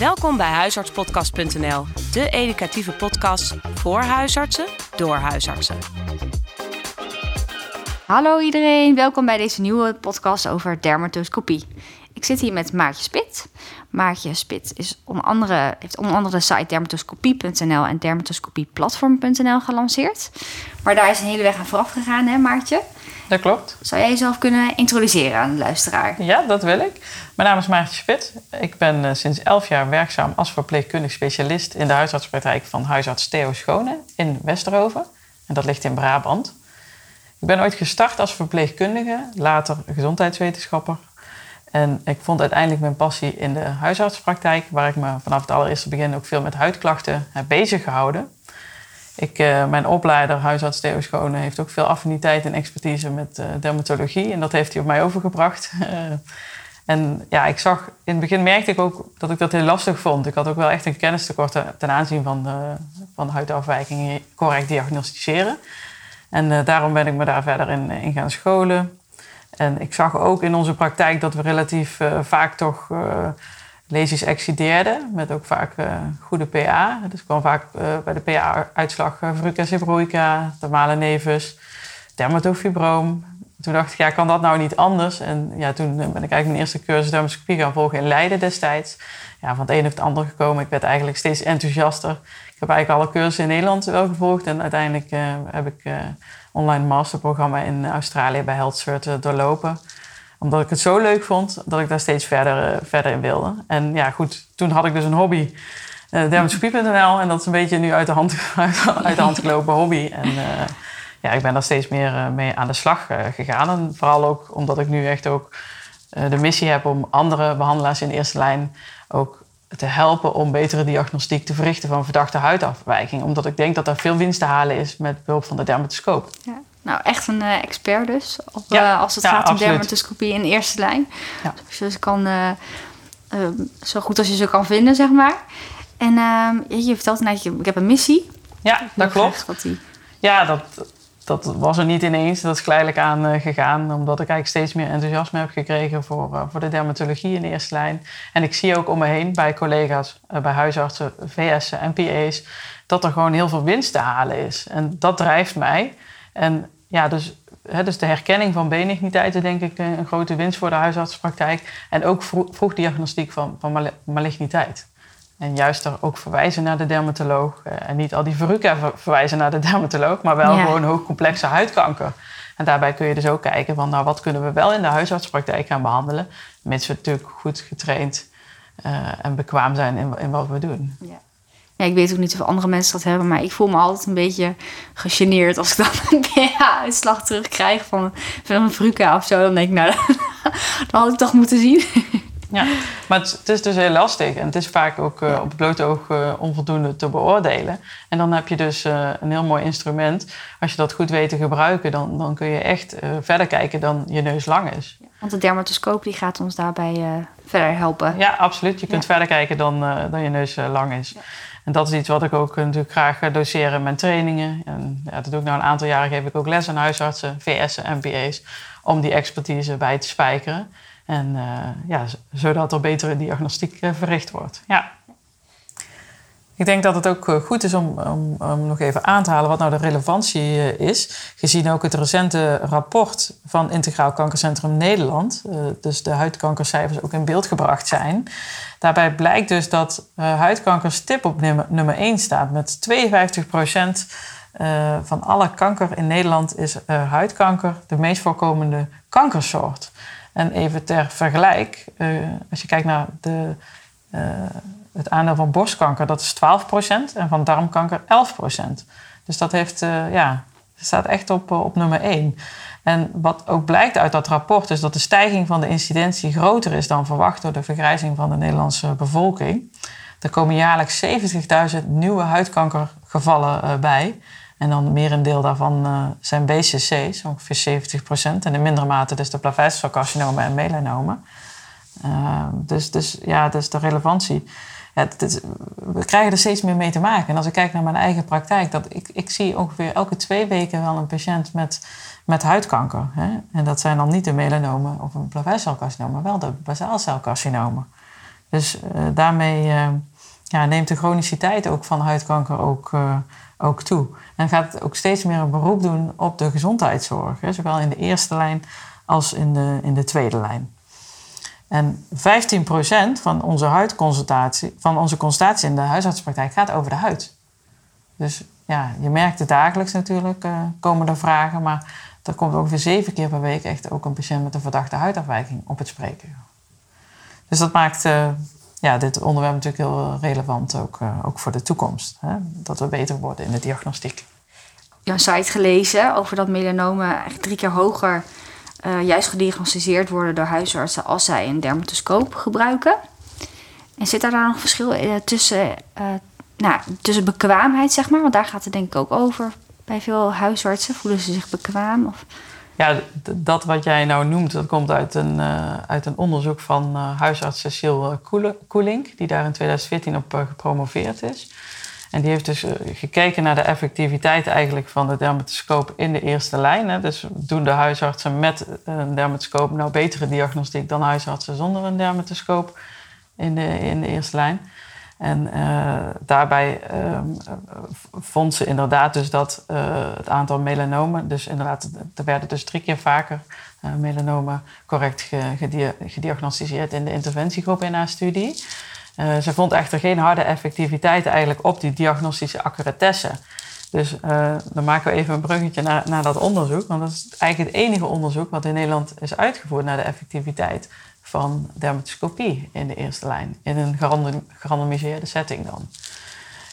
Welkom bij huisartspodcast.nl, de educatieve podcast voor huisartsen door huisartsen. Hallo iedereen, welkom bij deze nieuwe podcast over dermatoscopie. Ik zit hier met Maartje Spit. Maartje Spit is onder andere, heeft onder andere de site dermatoscopie.nl en dermatoscopieplatform.nl gelanceerd. Maar daar is een hele weg aan vooraf gegaan, hè Maartje? Dat klopt. Zou jij jezelf kunnen introduceren aan de luisteraar? Ja, dat wil ik. Mijn naam is Maartje Spit. Ik ben uh, sinds 11 jaar werkzaam als verpleegkundig specialist in de huisartspraktijk van huisarts Theo Schone in Westerhoven. En dat ligt in Brabant. Ik ben ooit gestart als verpleegkundige, later gezondheidswetenschapper. En ik vond uiteindelijk mijn passie in de huisartspraktijk, waar ik me vanaf het allereerste begin ook veel met huidklachten heb bezig gehouden. Ik, uh, mijn opleider, huisarts Theo Schone, heeft ook veel affiniteit en expertise met uh, dermatologie. En dat heeft hij op mij overgebracht. Uh, en ja, ik zag, in het begin merkte ik ook dat ik dat heel lastig vond. Ik had ook wel echt een kennistekort ten aanzien van, de, van huidafwijkingen correct diagnosticeren. En daarom ben ik me daar verder in, in gaan scholen. En ik zag ook in onze praktijk dat we relatief vaak toch lesies excideerden, met ook vaak uh, goede PA. Dus kwam vaak uh, bij de PA-uitslag uh, verruca seborrhoica, dermale nevus, dermatofibroom. Toen dacht ik, ja, kan dat nou niet anders? En ja, toen ben ik eigenlijk mijn eerste cursus dermatoscopie gaan volgen in Leiden destijds. Ja, van het een of het ander gekomen. Ik werd eigenlijk steeds enthousiaster. Ik heb eigenlijk alle cursussen in Nederland wel gevolgd. En uiteindelijk heb ik online masterprogramma in Australië bij HealthCert doorlopen omdat ik het zo leuk vond dat ik daar steeds verder, uh, verder in wilde. En ja, goed, toen had ik dus een hobby. Uh, en dat is een beetje nu uit de hand, uit de hand gelopen hobby. En uh, ja, ik ben daar steeds meer mee aan de slag gegaan. En vooral ook omdat ik nu echt ook de missie heb om andere behandelaars in eerste lijn ook te helpen om betere diagnostiek te verrichten van verdachte huidafwijking. Omdat ik denk dat er veel winst te halen is met behulp van de dermatoscoop. Ja. Nou, echt een uh, expert dus. Op, ja, uh, als het ja, gaat om absoluut. dermatoscopie in eerste lijn. Ja. Dus je kan, uh, zo goed als je ze kan vinden, zeg maar. En ehm, je vertelt net, ik heb een missie. Ja, dat klopt. Dat die... Ja, dat, dat was er niet ineens. Dat is geleidelijk aan gegaan. Omdat ik eigenlijk steeds meer enthousiasme heb gekregen voor, voor de dermatologie in de eerste lijn. En ik zie ook om me heen bij collega's, bij huisartsen, VS'en en PA's... dat er gewoon heel veel winst te halen is. En dat drijft mij... En ja, dus, hè, dus de herkenning van benigniteit is denk ik een grote winst voor de huisartspraktijk. En ook vroeg diagnostiek van, van maligniteit. En juist er ook verwijzen naar de dermatoloog. Eh, en niet al die verruca verwijzen naar de dermatoloog, maar wel ja. gewoon hoogcomplexe huidkanker. En daarbij kun je dus ook kijken van, nou, wat kunnen we wel in de huisartspraktijk gaan behandelen, mits we natuurlijk goed getraind uh, en bekwaam zijn in, in wat we doen. Ja. Ja, ik weet ook niet of andere mensen dat hebben, maar ik voel me altijd een beetje gegeneerd als ik dan een PA-uitslag terugkrijg van, van een Fruca of zo. Dan denk ik, nou, dat had ik toch moeten zien. Ja, maar het, is dus heel lastig en het is vaak ook uh, op het blote oog uh, onvoldoende te beoordelen. En dan heb je dus uh, een heel mooi instrument. Als je dat goed weet te gebruiken, dan, dan kun je echt verder kijken dan je neus lang is. Want de dermatoscoop die gaat ons daarbij verder helpen. Ja, absoluut. Je kunt verder kijken dan, dan je neus lang is. En dat is iets wat ik ook natuurlijk graag doseer in mijn trainingen. En ja, dat doe ik nou een aantal jaren, geef ik ook les aan huisartsen, VS'en, MPA's, om die expertise bij te spijkeren. En uh, ja, zodat er betere diagnostiek verricht wordt. Ja. Ik denk dat het ook eh, goed is om, om, nog even aan te halen wat nou de relevantie is. Gezien ook het recente rapport van Integraal Kankercentrum Nederland. dus de huidkankercijfers ook in beeld gebracht zijn. Daarbij blijkt dus dat huidkanker stip op nummer, nummer 1 staat. Met 52% uh, van alle kanker in Nederland is huidkanker de meest voorkomende kankersoort. En even ter vergelijk, als je kijkt naar de, het aandeel van borstkanker, dat is 12% en van darmkanker 11%. Dus dat heeft, ja, staat echt op, op nummer 1. En wat ook blijkt uit dat rapport is dat de stijging van de incidentie groter is dan verwacht door de vergrijzing van de Nederlandse bevolking. Er komen jaarlijks 70.000 nieuwe huidkankergevallen uh, bij. En dan merendeel daarvan zijn BCC's, ongeveer 70% En in mindere mate dus de plaveisselcarcinomen en melanomen. Uh, dus, dus ja, dus de relevantie. We krijgen er steeds meer mee te maken. En als ik kijk naar mijn eigen praktijk, dat ik, ik zie ongeveer elke twee weken wel een patiënt met met huidkanker. Hè? En dat zijn dan niet de melanomen of een plaveicelcarcinoom, maar wel de basaalcelcarcinomen. Dus daarmee ja, neemt de chroniciteit ook van huidkanker ook, ook toe. En gaat ook steeds meer een beroep doen op de gezondheidszorg. Hè, zowel in de eerste lijn als in de, in de tweede lijn. En 15% van onze huidconsultatie, van onze consultatie in de huisartspraktijk gaat over de huid. Dus ja, je merkt het dagelijks natuurlijk, uh, komen er vragen, maar er komt ongeveer zeven keer per week echt ook een patiënt met een verdachte huidafwijking op het spreken. Dus dat maakt uh, ja, dit onderwerp natuurlijk heel relevant ook, ook voor de toekomst. Hè? Dat we beter worden in de diagnostiek. Je hebt een gelezen over dat melanomen eigenlijk drie keer hoger uh, juist gediagnosticeerd worden door huisartsen als zij een dermatoscoop gebruiken. En zit daar dan nog verschil uh, tussen, uh, nou, tussen bekwaamheid, zeg maar? Want daar gaat het denk ik ook over bij veel huisartsen. Voelen ze zich bekwaam? Of... Ja, dat wat jij nou noemt, dat komt uit een, uit een onderzoek van huisarts Cecile Koelink, die daar in 2014 op gepromoveerd is. En die heeft dus eh, gekeken naar de effectiviteit eigenlijk van de dermatoscoop in de eerste lijn. Hè. Dus doen de huisartsen met een dermatoscoop nou betere diagnostiek dan huisartsen zonder een dermatoscoop in de, in de eerste lijn. En uh, daarbij uh, vond ze inderdaad dus dat het aantal melanomen, dus inderdaad, er werden dus drie keer vaker melanomen correct gediagnosticeerd in de interventiegroep in haar studie. Uh, ze vond echter geen harde effectiviteit eigenlijk op die diagnostische accuratesse. Dus uh, dan maken we even een bruggetje naar, naar dat onderzoek. Want dat is eigenlijk het enige onderzoek wat in Nederland is uitgevoerd naar de effectiviteit van dermatoscopie in de eerste lijn. In een gerandomiseerde setting dan.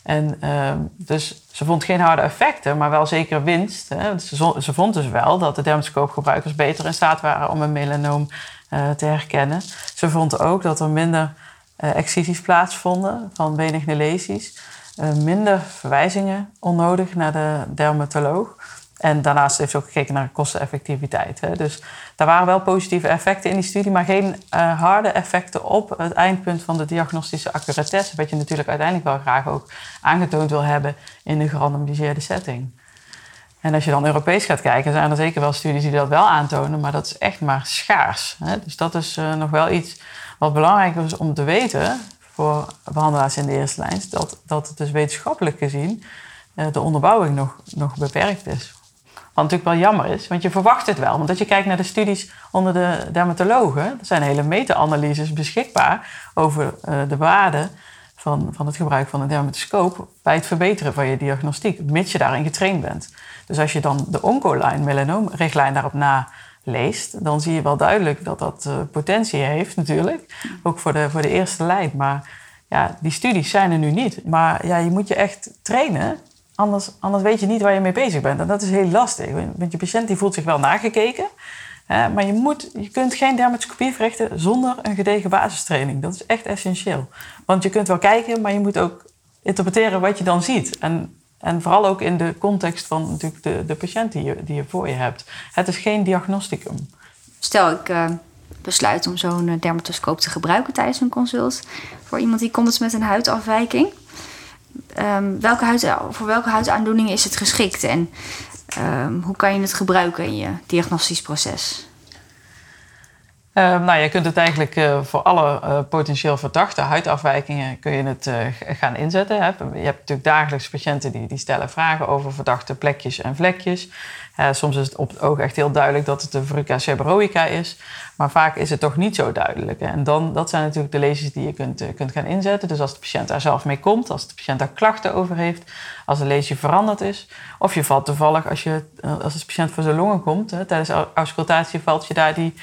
En uh, dus ze vond geen harde effecten, maar wel zeker winst. Hè. Ze, ze, vond dus wel dat de dermatoscoopgebruikers beter in staat waren om een melanoom uh, te herkennen. Ze vond ook dat er minder uh, excisies plaatsvonden van benigne lesies. Uh, minder verwijzingen onnodig naar de dermatoloog. En daarnaast heeft ze ook gekeken naar kosteneffectiviteit. Dus daar waren wel positieve effecten in die studie, maar geen uh, harde effecten op het eindpunt van de diagnostische accuratesse. Wat je natuurlijk uiteindelijk wel graag ook aangetoond wil hebben in een gerandomiseerde setting. En als je dan Europees gaat kijken, zijn er zeker wel studies die dat wel aantonen, maar dat is echt maar schaars. Hè. Dus dat is nog wel iets wat belangrijk is om te weten voor behandelaars in de eerste lijn, is dat, dat het dus wetenschappelijk gezien uh, de onderbouwing nog, nog beperkt is. Wat natuurlijk wel jammer is, want je verwacht het wel. Want als je kijkt naar de studies onder de dermatologen, er zijn hele meta-analyses beschikbaar over uh, de waarde van, van het gebruik van een dermatoscoop bij het verbeteren van je diagnostiek, mits je daarin getraind bent. Dus als je dan de Oncoline melanoom-richtlijn daarop na leest, dan zie je wel duidelijk dat dat uh, potentie heeft natuurlijk. Ook voor de, voor de eerste lijn. Maar ja, die studies zijn er nu niet. Maar ja, je moet je echt trainen. Anders, anders weet je niet waar je mee bezig bent. En dat is heel lastig. Want je patiënt die voelt zich wel nagekeken. Hè, maar je, moet, je kunt geen dermatoscopie verrichten zonder een gedegen basistraining. Dat is echt essentieel. Want je kunt wel kijken, maar je moet ook interpreteren wat je dan ziet. En en vooral ook in de context van natuurlijk de, de patiënt die je, die je voor je hebt. Het is geen diagnosticum. Stel, ik uh, besluit om zo'n eh, dermatoscoop te gebruiken tijdens een consult. Voor iemand die komt met een huidafwijking. Um, welke huid, voor welke huidaandoening is het geschikt? En um, hoe kan je het gebruiken in je diagnostisch proces? Uh, nou, je kunt het eigenlijk uh, voor alle uh, potentieel verdachte huidafwijkingen kun je het gaan inzetten. Hè. Je hebt natuurlijk dagelijks patiënten die, die stellen vragen over verdachte plekjes en vlekjes. soms is het op het oog echt heel duidelijk dat het de verruca seborrhoica is. Maar vaak is het toch niet zo duidelijk. En dan, dat zijn natuurlijk de lesies die je kunt, kunt gaan inzetten. Dus als de patiënt daar zelf mee komt, als de patiënt daar klachten over heeft, als de lesie veranderd is. Of je valt toevallig, als, je, als de patiënt voor zijn longen komt, hè, tijdens auscultatie valt je daar die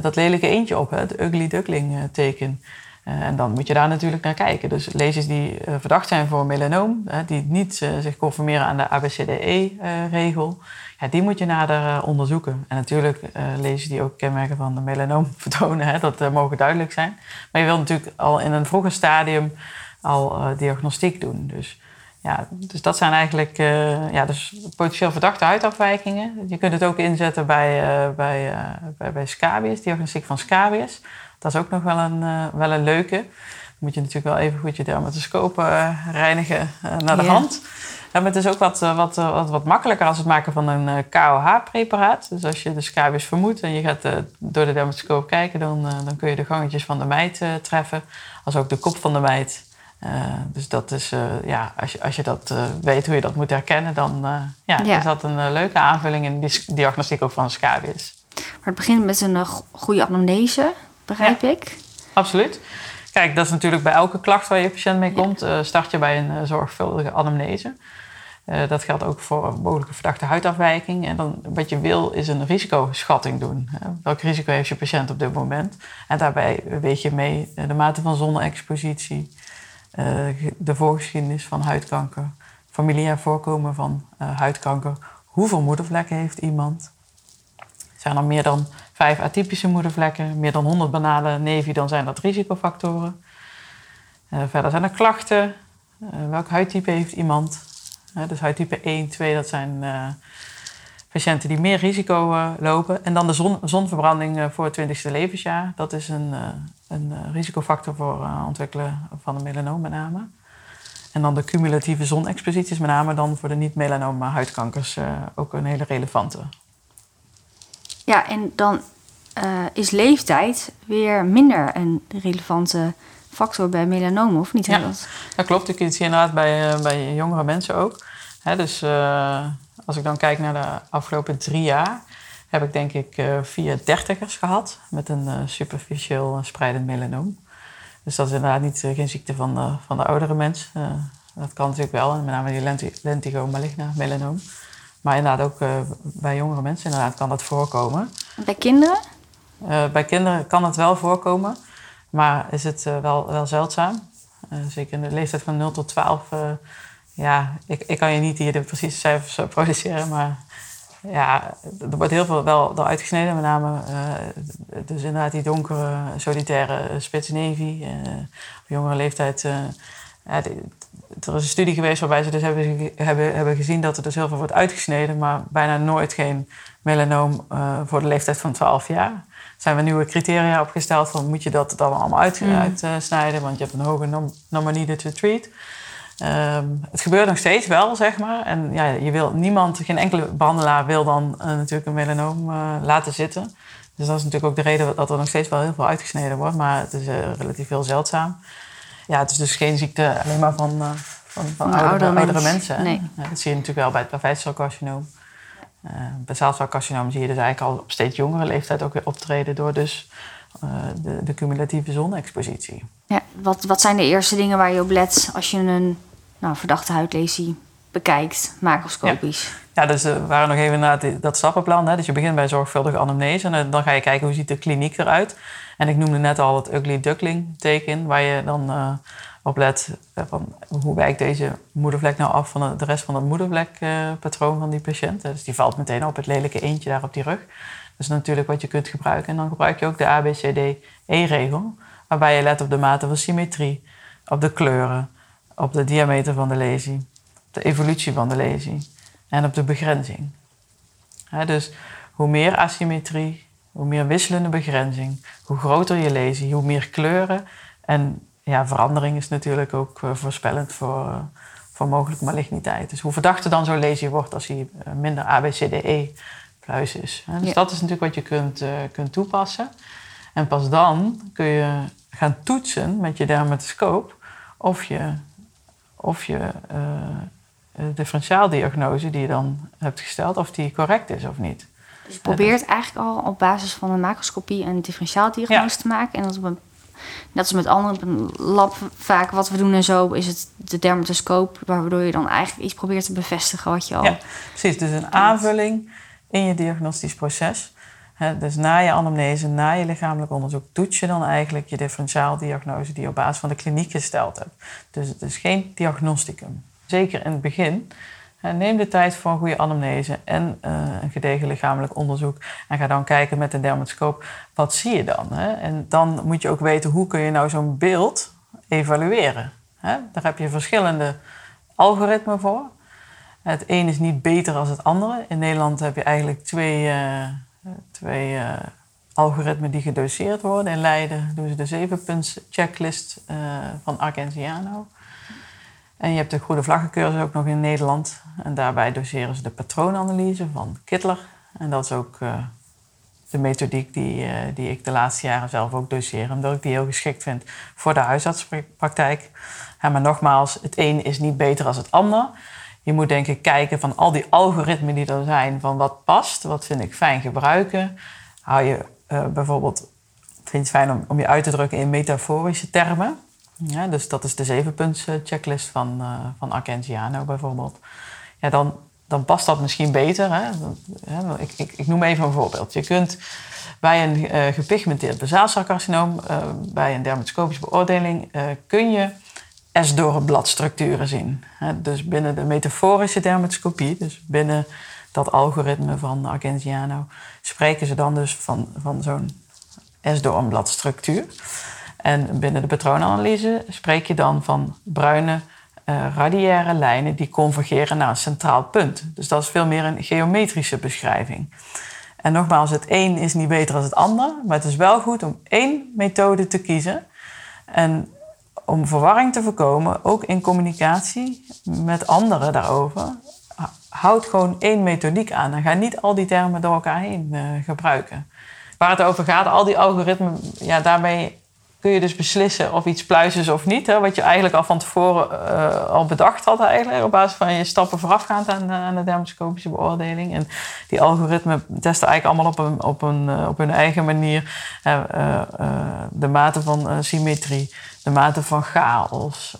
dat lelijke eentje op, hè, het ugly duckling uh, teken. Uh, en dan moet je daar natuurlijk naar kijken. Dus lezers die verdacht zijn voor melanoom, die niet zich conformeren aan de ABCDE-regel, ja, die moet je nader onderzoeken. En natuurlijk lezers die ook kenmerken van de melanoom vertonen, hè, dat mogen duidelijk zijn. Maar je wilt natuurlijk al in een vroeger stadium al diagnostiek doen. Dus ja, dus dat zijn eigenlijk uh, ja, dus potentieel verdachte huidafwijkingen. Je kunt het ook inzetten bij, uh, bij, uh, bij, bij scabies, diagnostiek van scabies. Dat is ook nog wel een, wel een leuke. moet je natuurlijk wel even goed je dermatoscoop reinigen naar de Ja. hand. Ja, maar het is ook wat, eh, wat, eh, wat, wat makkelijker als het maken van een eh, KOH-preparaat. Dus als je de scabies vermoedt en je gaat eh, door de dermatoscoop kijken... Dan, eh, dan kun je de gangetjes van de meid eh, treffen. Als ook de kop van de meid. Eh, dus dat is, eh, ja, als je, als je dat eh, weet hoe je dat moet herkennen... dan ja, Ja. is dat een leuke aanvulling in die s- diagnostiek ook van scabies. Maar het begint met een go- goede anamnese, begrijp ik. Absoluut. Kijk, dat is natuurlijk bij elke klacht waar je patiënt mee komt, start je bij een zorgvuldige anamnese. Dat geldt ook voor een mogelijke verdachte huidafwijking. En dan, wat je wil is een risicoschatting doen. Welk risico heeft je patiënt op dit moment? En daarbij weeg je mee de mate van zonne-expositie, de voorgeschiedenis van huidkanker, familiair voorkomen van eh, huidkanker. Hoeveel moedervlekken heeft iemand? Zijn er meer dan vijf atypische moedervlekken, meer dan 100 banale nevi, dan zijn dat risicofactoren. Eh, verder zijn er klachten. Eh, welk huidtype heeft iemand? Eh, dus huidtype 1, 2, dat zijn eh, patiënten die meer risico eh, lopen. En dan de zon, zonverbranding eh, voor het 20ste levensjaar. Dat is een, eh, een risicofactor voor ontwikkelen van een melanoom met name. En dan de cumulatieve zonexposities, met name dan voor de niet-melanoma huidkankers, ook een hele relevante. Ja, en dan is leeftijd weer minder een relevante factor bij melanomen, of niet? Ja. Dat- Dat klopt, ik zie het inderdaad bij, bij jongere mensen ook. Hè, dus als ik dan kijk naar de afgelopen drie jaar, heb ik denk ik eh, vier dertigers gehad met een eh, superficieel spreidend melanoom. Dus dat is inderdaad niet, eh, geen ziekte van, de- van de oudere mens. Eh, dat kan natuurlijk wel, met name die lenti- lentigo maligna melanoom. Maar inderdaad ook eh, bij jongere mensen inderdaad kan dat voorkomen. Bij kinderen? Eh, bij kinderen kan het wel voorkomen, maar is het eh, wel, wel zeldzaam. Eh, zeker in de leeftijd van 0 tot 12. Eh, ja, ik, ik kan je niet hier de precieze cijfers eh, produceren, maar ja, er wordt heel veel wel eruit gesneden. Met name eh, dus inderdaad die donkere, solitaire spits navy. eh, op jongere leeftijd. eh, ja, de- er is een studie geweest waarbij ze dus hebben, hebben, hebben gezien dat er dus heel veel wordt uitgesneden, maar bijna nooit geen melanoom eh, voor de leeftijd van 12 jaar. Er zijn we nieuwe criteria opgesteld van moet je dat dan allemaal uit- Mm. uitsnijden, want je hebt een hoge nom- needed to treat. Ehm, het gebeurt nog steeds wel, zeg maar. En ja, je wil, niemand, geen enkele behandelaar wil dan eh, natuurlijk een melanoom eh, laten zitten. Dus dat is natuurlijk ook de reden dat er nog steeds wel heel veel uitgesneden wordt. Maar het is eh, relatief heel zeldzaam. Ja, het is dus geen ziekte alleen maar van, van, van Van de oudere, oudere oudere mens. mensen. Nee. Ja, dat zie je natuurlijk wel bij het plaveisselcarcinoom. Eh bij zaalcelcarcinoom zie je dus eigenlijk al op steeds jongere leeftijd ook weer optreden... door dus de, de cumulatieve zonexpositie. Ja, wat, wat zijn de eerste dingen waar je op let als je een nou, verdachte huidlesie bekijkt, macroscopisch? Ja, dus eh, we waren nog even die- dat stappenplan. Hè? Dus je begint bij zorgvuldige anamnese en eh, dan ga je kijken hoe ziet de kliniek eruit. En ik noemde net al het ugly duckling teken, waar je dan eh, op let van hoe wijkt deze moedervlek nou af van de- rest van het moedervlekpatroon van die patiënt. Dus die valt meteen op het lelijke eentje daar op die rug. Is natuurlijk wat je kunt gebruiken. En dan gebruik je ook de ABCD-E-regel, waarbij je let op de mate van symmetrie, op de kleuren, op de diameter van de lesie, op de evolutie van de lesie en op de begrenzing. Dus hoe meer asymmetrie, hoe meer wisselende begrenzing, hoe groter je lesie, hoe meer kleuren. En ja, verandering is natuurlijk ook eh, voorspellend voor, eh, voor mogelijke maligniteit. Dus hoe verdachter dan zo'n lesie wordt als hij eh, minder ABCDE pluis is. Dus Ja. dat is natuurlijk wat je kunt, kunt toepassen. En pas dan kun je gaan toetsen met je dermatoscoop of je, of je eh, differentiaaldiagnose die je dan hebt gesteld, of die correct is of niet. Dus je probeert eigenlijk al op basis van een macroscopie een differentiaaldiagnose te maken. En dat, op een, net als met andere lab vaak wat we doen en zo, is het de dermatoscoop, waardoor je dan eigenlijk iets probeert te bevestigen wat je al... Ja, precies. Dus een aanvulling in je diagnostisch proces. Dus na je anamnese, na je lichamelijk onderzoek, toets je dan eigenlijk je differentiaaldiagnose die je op basis van de kliniek gesteld hebt. Dus het is geen diagnosticum. Zeker in het begin. Neem de tijd voor een goede anamnese en eh, een gedegen lichamelijk onderzoek. En ga dan kijken met een dermatoscoop, wat zie je dan? Hè? En dan moet je ook weten, hoe kun je nou zo'n beeld evalueren? Daar heb je verschillende algoritmen voor. Het een is niet beter dan het andere. In Nederland heb je eigenlijk twee, eh, twee eh, algoritmen die gedoseerd worden. In Leiden doen ze de zevenpunts checklist uh, van Argenziano. En je hebt de Goede Vlaggencursus ook nog in Nederland. En daarbij doseren ze de patroonanalyse van Kittler. En dat is ook de methodiek die, die ik de laatste jaren zelf ook doseer. Omdat ik die heel geschikt vind voor de huisartspraktijk. Ja, maar nogmaals, het een is niet beter dan het ander. Je moet denk ik kijken van al die algoritmen die er zijn, van wat past, wat vind ik fijn gebruiken. Hou je uh, bijvoorbeeld, vind je het fijn om, om je uit te drukken in metaforische termen. Ja, dus dat is de zevenpunts checklist van, uh, van Argenziano bijvoorbeeld. Ja, dan, dan past dat misschien beter. Hè? Ik, ik, ik, noem even een voorbeeld. Je kunt bij een gepigmenteerd bazaalcelcarcinoom, bij een dermatoscopische beoordeling, kun je S-door-bladstructuren zien. Dus binnen de metaforische dermatoscopie, dus binnen dat algoritme van Argenziano, spreken ze dan dus van, van zo'n S-door-bladstructuur. En binnen de patroonanalyse spreek je dan van bruine uh, radiaire lijnen die convergeren naar een centraal punt. Dus dat is veel meer een geometrische beschrijving. En nogmaals, het een is niet beter dan het ander, maar het is wel goed om één methode te kiezen. En om verwarring te voorkomen, ook in communicatie met anderen daarover, houd gewoon één methodiek aan en ga niet al die termen door elkaar heen uh, gebruiken. Waar het over gaat, al die algoritmen, ja, daarmee kun je dus beslissen of iets pluis is of niet. Hè, wat je eigenlijk al van tevoren uh, al bedacht had eigenlijk. Op basis van je stappen voorafgaand aan, aan de dermoscopische beoordeling. En die algoritmen testen eigenlijk allemaal op, op, een, uh, op hun eigen manier. Uh, de mate van symmetrie, de mate van chaos.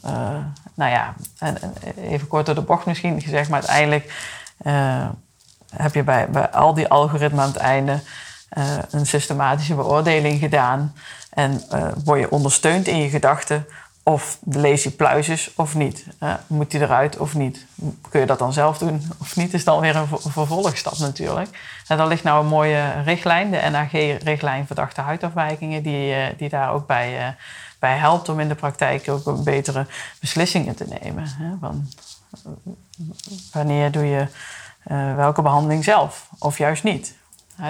nou ja, en, even kort door de bocht misschien gezegd. Maar uiteindelijk heb je bij, bij al die algoritmen aan het einde... een systematische beoordeling gedaan... En uh, word je ondersteund in je gedachten of lees je pluisjes of niet? Uh, moet die eruit of niet? Kun je dat dan zelf doen of niet? Is dan weer een vervolgstap natuurlijk. En dan ligt nou een mooie richtlijn, de NAG-richtlijn verdachte huidafwijkingen, die, uh, die daar ook bij, bij helpt om in de praktijk ook betere beslissingen te nemen. Hè? Van, wanneer doe je welke behandeling zelf of juist niet?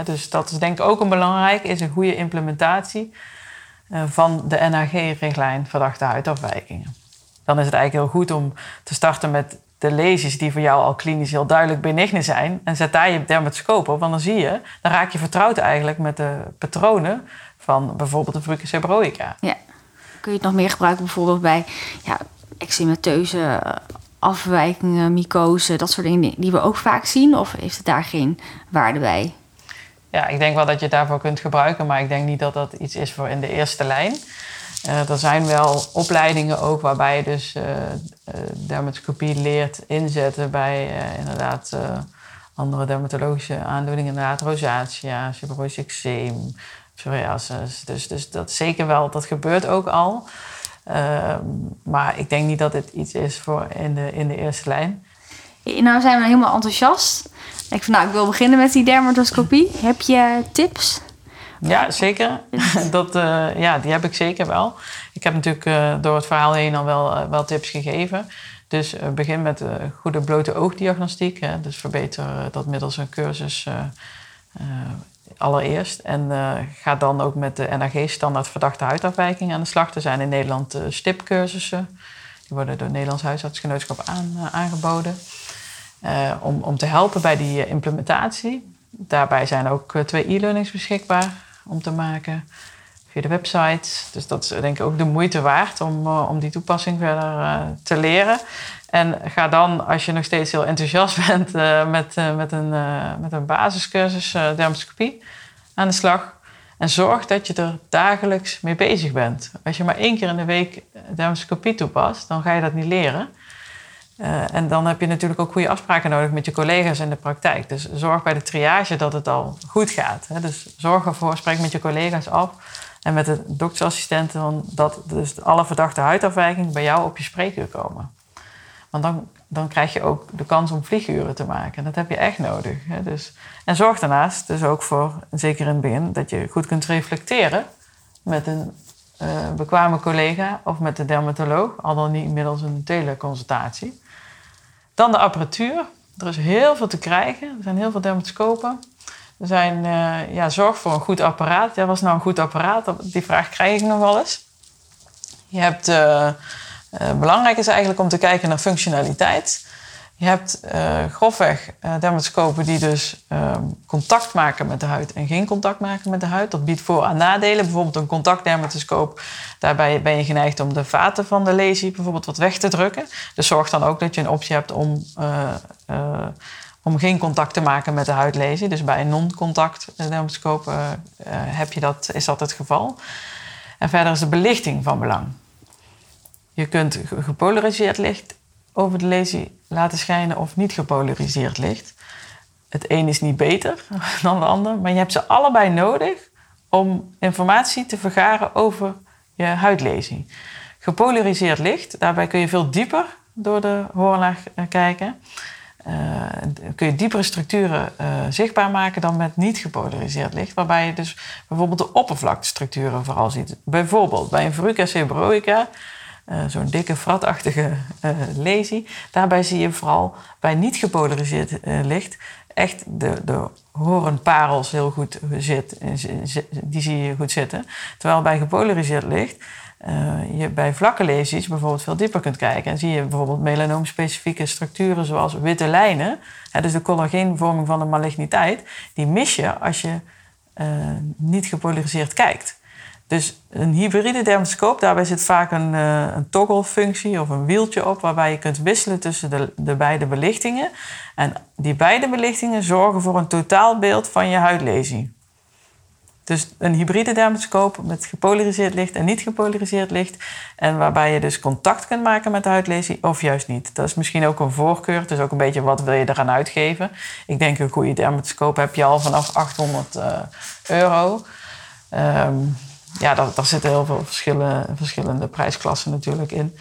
dus dat is denk ik ook een belangrijk, is een goede implementatie eh, van de NAG-richtlijn verdachte huidafwijkingen. Dan is het eigenlijk heel goed om te starten met de lesies die voor jou al klinisch heel duidelijk benigne zijn. En zet daar je dermatoscoop op, want dan zie je, dan raak je vertrouwd eigenlijk met de patronen van bijvoorbeeld de seborrhoica. Ja. Kun je het nog meer gebruiken bijvoorbeeld bij ja, eczemateuze afwijkingen, mycose, dat soort dingen die we ook vaak zien? Of heeft het daar geen waarde bij? Ja, ik denk wel dat je het daarvoor kunt gebruiken, maar ik denk niet dat dat iets is voor in de eerste lijn. Uh, er zijn wel opleidingen ook waarbij je dus uh, leert inzetten bij inderdaad andere dermatologische aandoeningen, inderdaad rosacea, seborrhoïs eczeem, psoriasis. Dus, dus dat zeker wel, dat gebeurt ook al. Ehm, maar ik denk niet dat het iets is voor in de, in de eerste lijn. Nou zijn we helemaal enthousiast. Ik van, nou, ik wil beginnen met die dermatoscopie. Heb je tips? Ja, zeker. Dat, uh, ja, die heb ik zeker wel. Ik heb natuurlijk uh, door het verhaal heen al wel, uh, wel tips gegeven. Dus begin met goede blote oogdiagnostiek. Hè. Dus verbeter dat middels een cursus allereerst. En ga dan ook met de NAG-standaard verdachte huidafwijking aan de slag. Er zijn in Nederland stipcursussen. Die worden door het Nederlands Huisartsgenootschap aan, aangeboden. Uh, om, om te helpen bij die eh, implementatie. Daarbij zijn ook uh, twee e-learnings beschikbaar om te maken via de website. Dus dat is denk ik ook de moeite waard om, om die toepassing verder te leren. En ga dan, als je nog steeds heel enthousiast bent met, met, een, met een basiscursus dermoscopie aan de slag. En zorg dat je er dagelijks mee bezig bent. Als je maar één keer in de week dermoscopie toepast, dan ga je dat niet leren. Uh, en dan heb je natuurlijk ook goede afspraken nodig met je collega's in de praktijk. Dus zorg bij de triage dat het al goed gaat. Hè. Dus zorg ervoor, spreek met je collega's af en met de doktersassistenten dat dus alle verdachte huidafwijkingen bij jou op je spreekuur komen. Want dan, dan krijg je ook de kans om vlieguren te maken. Dat heb je echt nodig. Hè. Dus, en zorg daarnaast dus ook voor, zeker in het begin, dat je goed kunt reflecteren met een uh, bekwame collega of met de dermatoloog, al dan niet middels een teleconsultatie. Dan de apparatuur. Er is heel veel te krijgen. Er zijn heel veel dermatoscopen. zijn uh, ja, zorg voor een goed apparaat. Ja, was nou een goed apparaat? Die vraag krijg ik nog wel eens. Je hebt, uh, belangrijk is eigenlijk om te kijken naar functionaliteit. Je hebt uh, grofweg uh, dermatoscopen die dus uh, contact maken met de huid en geen contact maken met de huid. Dat biedt voor- en nadelen. Bijvoorbeeld een contactdermatoscoop, daarbij ben je geneigd om de vaten van de lesie bijvoorbeeld wat weg te drukken. Dus zorg dan ook dat je een optie hebt om, uh, om geen contact te maken met de huidlesie. Dus bij een non-contact dermatoscoop heb je dat, is dat het geval. En verder is de belichting van belang. Je kunt gepolariseerd licht over de lesie laten schijnen of niet gepolariseerd licht. Het een is niet beter dan de ander, maar je hebt ze allebei nodig om informatie te vergaren over je huidlesie. Gepolariseerd licht, daarbij kun je veel dieper door de hoornlaag eh, kijken. Uh, kun je diepere structuren uh, zichtbaar maken dan met niet gepolariseerd licht, waarbij je dus bijvoorbeeld de oppervlaktestructuren vooral ziet. Bijvoorbeeld bij een verruca seborrhoica uh, zo'n dikke, fratachtige uh, lesie. Daarbij zie je vooral bij niet gepolariseerd uh, licht echt de, de horenparels heel goed zit, die zie je goed zitten. Terwijl bij gepolariseerd licht je bij vlakke lesies bijvoorbeeld veel dieper kunt kijken. En zie je bijvoorbeeld melanoom-specifieke structuren zoals witte lijnen. Hè, dus de collageenvorming van de maligniteit. Die mis je als je niet gepolariseerd kijkt. Dus een hybride dermatoscoop, daarbij zit vaak een, uh, een toggle-functie of een wieltje op, waarbij je kunt wisselen tussen de, de beide belichtingen. En die beide belichtingen zorgen voor een totaalbeeld van je huidlesie. Dus een hybride dermatoscoop met gepolariseerd licht en niet gepolariseerd licht. En waarbij je dus contact kunt maken met de huidlesie of juist niet. Dat is misschien ook een voorkeur. Het is ook een beetje wat wil je eraan uitgeven. Ik denk een goede dermatoscoop heb je al vanaf 800 uh, euro. Um, ja, daar, daar zitten heel veel verschillen, verschillende prijsklassen natuurlijk in.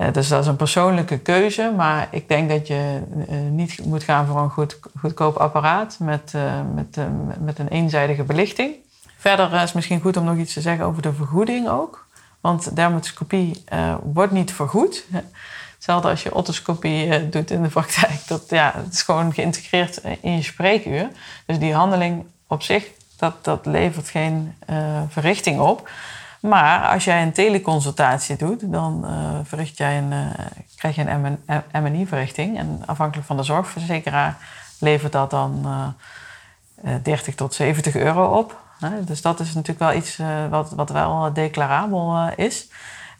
Uh, dus dat is een persoonlijke keuze. Maar ik denk dat je uh, niet moet gaan voor een goed, goedkoop apparaat met, uh, met, met een eenzijdige belichting. Verder is het misschien goed om nog iets te zeggen over de vergoeding ook. Want dermatoscopie wordt niet vergoed. Hetzelfde als je otoscopie doet in de praktijk. Dat, ja, het is gewoon geïntegreerd in je spreekuur. Dus die handeling op zich dat, levert geen uh, verrichting op. Maar als jij een teleconsultatie doet, dan uh, verricht jij een, uh, krijg je een MNI-verrichting. En afhankelijk van de zorgverzekeraar levert dat dan 30 tot 70 euro op. Dus dat is natuurlijk wel iets wat, wat wel declarabel is.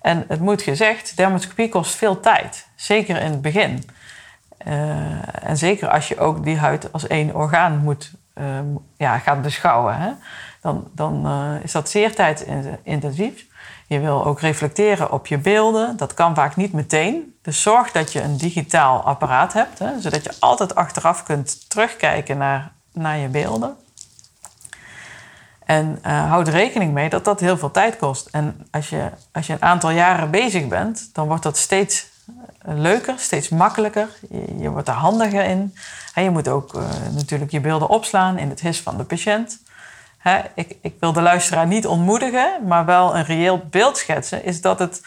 En het moet gezegd, dermatoscopie kost veel tijd. Zeker in het begin. en zeker als je ook die huid als één orgaan moet ja, gaat beschouwen, hè, dan, dan uh, is dat zeer tijdintensief. Je wil ook reflecteren op je beelden. Dat kan vaak niet meteen. Dus zorg dat je een digitaal apparaat hebt, hè, zodat je altijd achteraf kunt terugkijken naar, naar je beelden. En uh, houd rekening mee dat dat heel veel tijd kost. En als je, als je een aantal jaren bezig bent, dan wordt dat steeds leuker, steeds makkelijker. Je, wordt er handiger in. En je moet ook uh, natuurlijk je beelden opslaan in het his van de patiënt. Ik, ik, wil de luisteraar niet ontmoedigen, maar wel een reëel beeld schetsen. Is dat het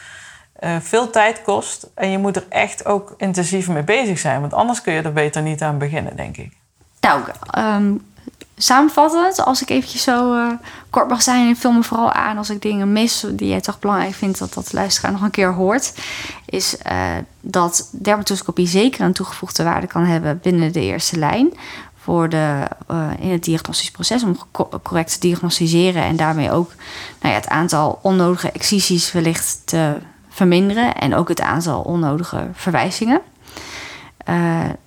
uh, veel tijd kost en je moet er echt ook intensief mee bezig zijn. Want anders kun je er beter niet aan beginnen, denk ik. Nou, um, samenvattend, als ik eventjes zo uh, kort mag zijn, en vul me vooral aan als ik dingen mis die jij toch belangrijk vindt dat dat luisteraar nog een keer hoort, is uh, dat dermatoscopie zeker een toegevoegde waarde kan hebben binnen de eerste lijn. Voor de, uh, in het diagnostisch proces om correct te diagnosticeren en daarmee ook nou ja, het aantal onnodige excisies wellicht te verminderen en ook het aantal onnodige verwijzingen.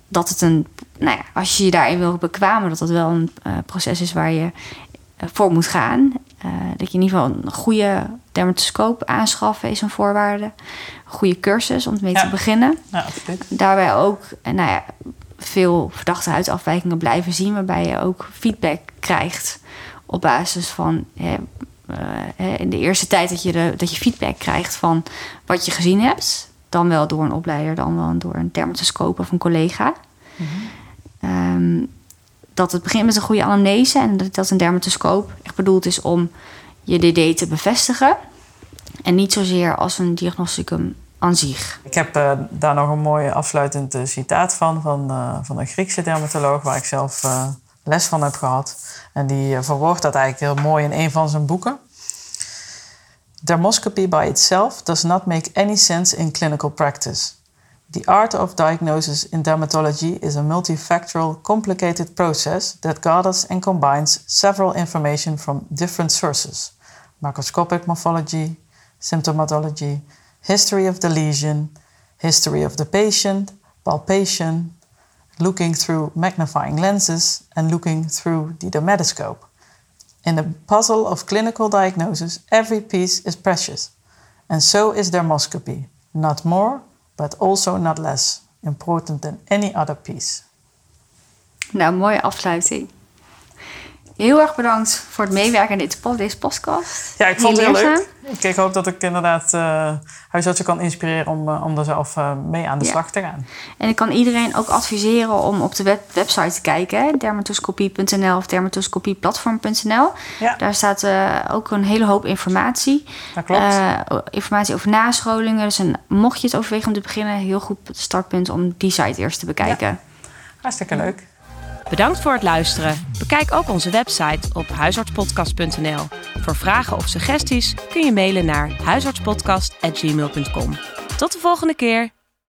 Dat het een nou ja, als je je daarin wil bekwamen, dat dat wel een uh, proces is waar je uh, voor moet gaan. Uh, dat je in ieder geval een goede dermatoscoop aanschaffen is een voorwaarde. Een goede cursus om mee ja. te beginnen. Ja, Daarbij ook nou ja, veel verdachte huidafwijkingen blijven zien, waarbij je ook feedback krijgt op basis van. Hè, in de eerste tijd dat je, de, dat je feedback krijgt van wat je gezien hebt, dan wel door een opleider, dan wel door een dermatoscoop of een collega. Mm -hmm. Um, dat het begint met een goede anamnese en dat een dermatoscoop echt bedoeld is om je DD te bevestigen. En niet zozeer als een diagnosticum aan zich. Ik heb uh, daar nog een mooi afsluitend uh, citaat van, van, uh, van een Griekse dermatoloog waar ik zelf les van heb gehad. En die verwoordt dat eigenlijk heel mooi in een van zijn boeken. Dermoscopy by itself does not make any sense in clinical practice. The art of diagnosis in dermatology is a multifactorial, complicated process that gathers and combines several information from different sources microscopic morphology, symptomatology, history of the lesion, history of the patient, palpation, looking through magnifying lenses, and looking through the dermatoscope. In the puzzle of clinical diagnosis, every piece is precious, and so is dermoscopy, not more, but also not less important than any other piece. Nou, mooie afsluiting. Heel erg bedankt voor het meewerken in deze podcast. Ja, ik vond het heel leuk. Ik, hoop dat ik inderdaad uh, huisartsen kan inspireren om, uh, om er zelf uh, mee aan de slag te gaan. En ik kan iedereen ook adviseren om op de web website te kijken, dermatoscopie.nl of dermatoscopieplatform.nl. Ja. Daar staat ook een hele hoop informatie. Dat klopt. informatie over nascholingen. Dus een, mocht je het overwegen om te beginnen, heel goed startpunt om die site eerst te bekijken. Ja. Hartstikke leuk. Bedankt voor het luisteren. Bekijk ook onze website op huisartspodcast.nl. Voor vragen of suggesties kun je mailen naar huisartspodcast.gmail.com. Tot de volgende keer.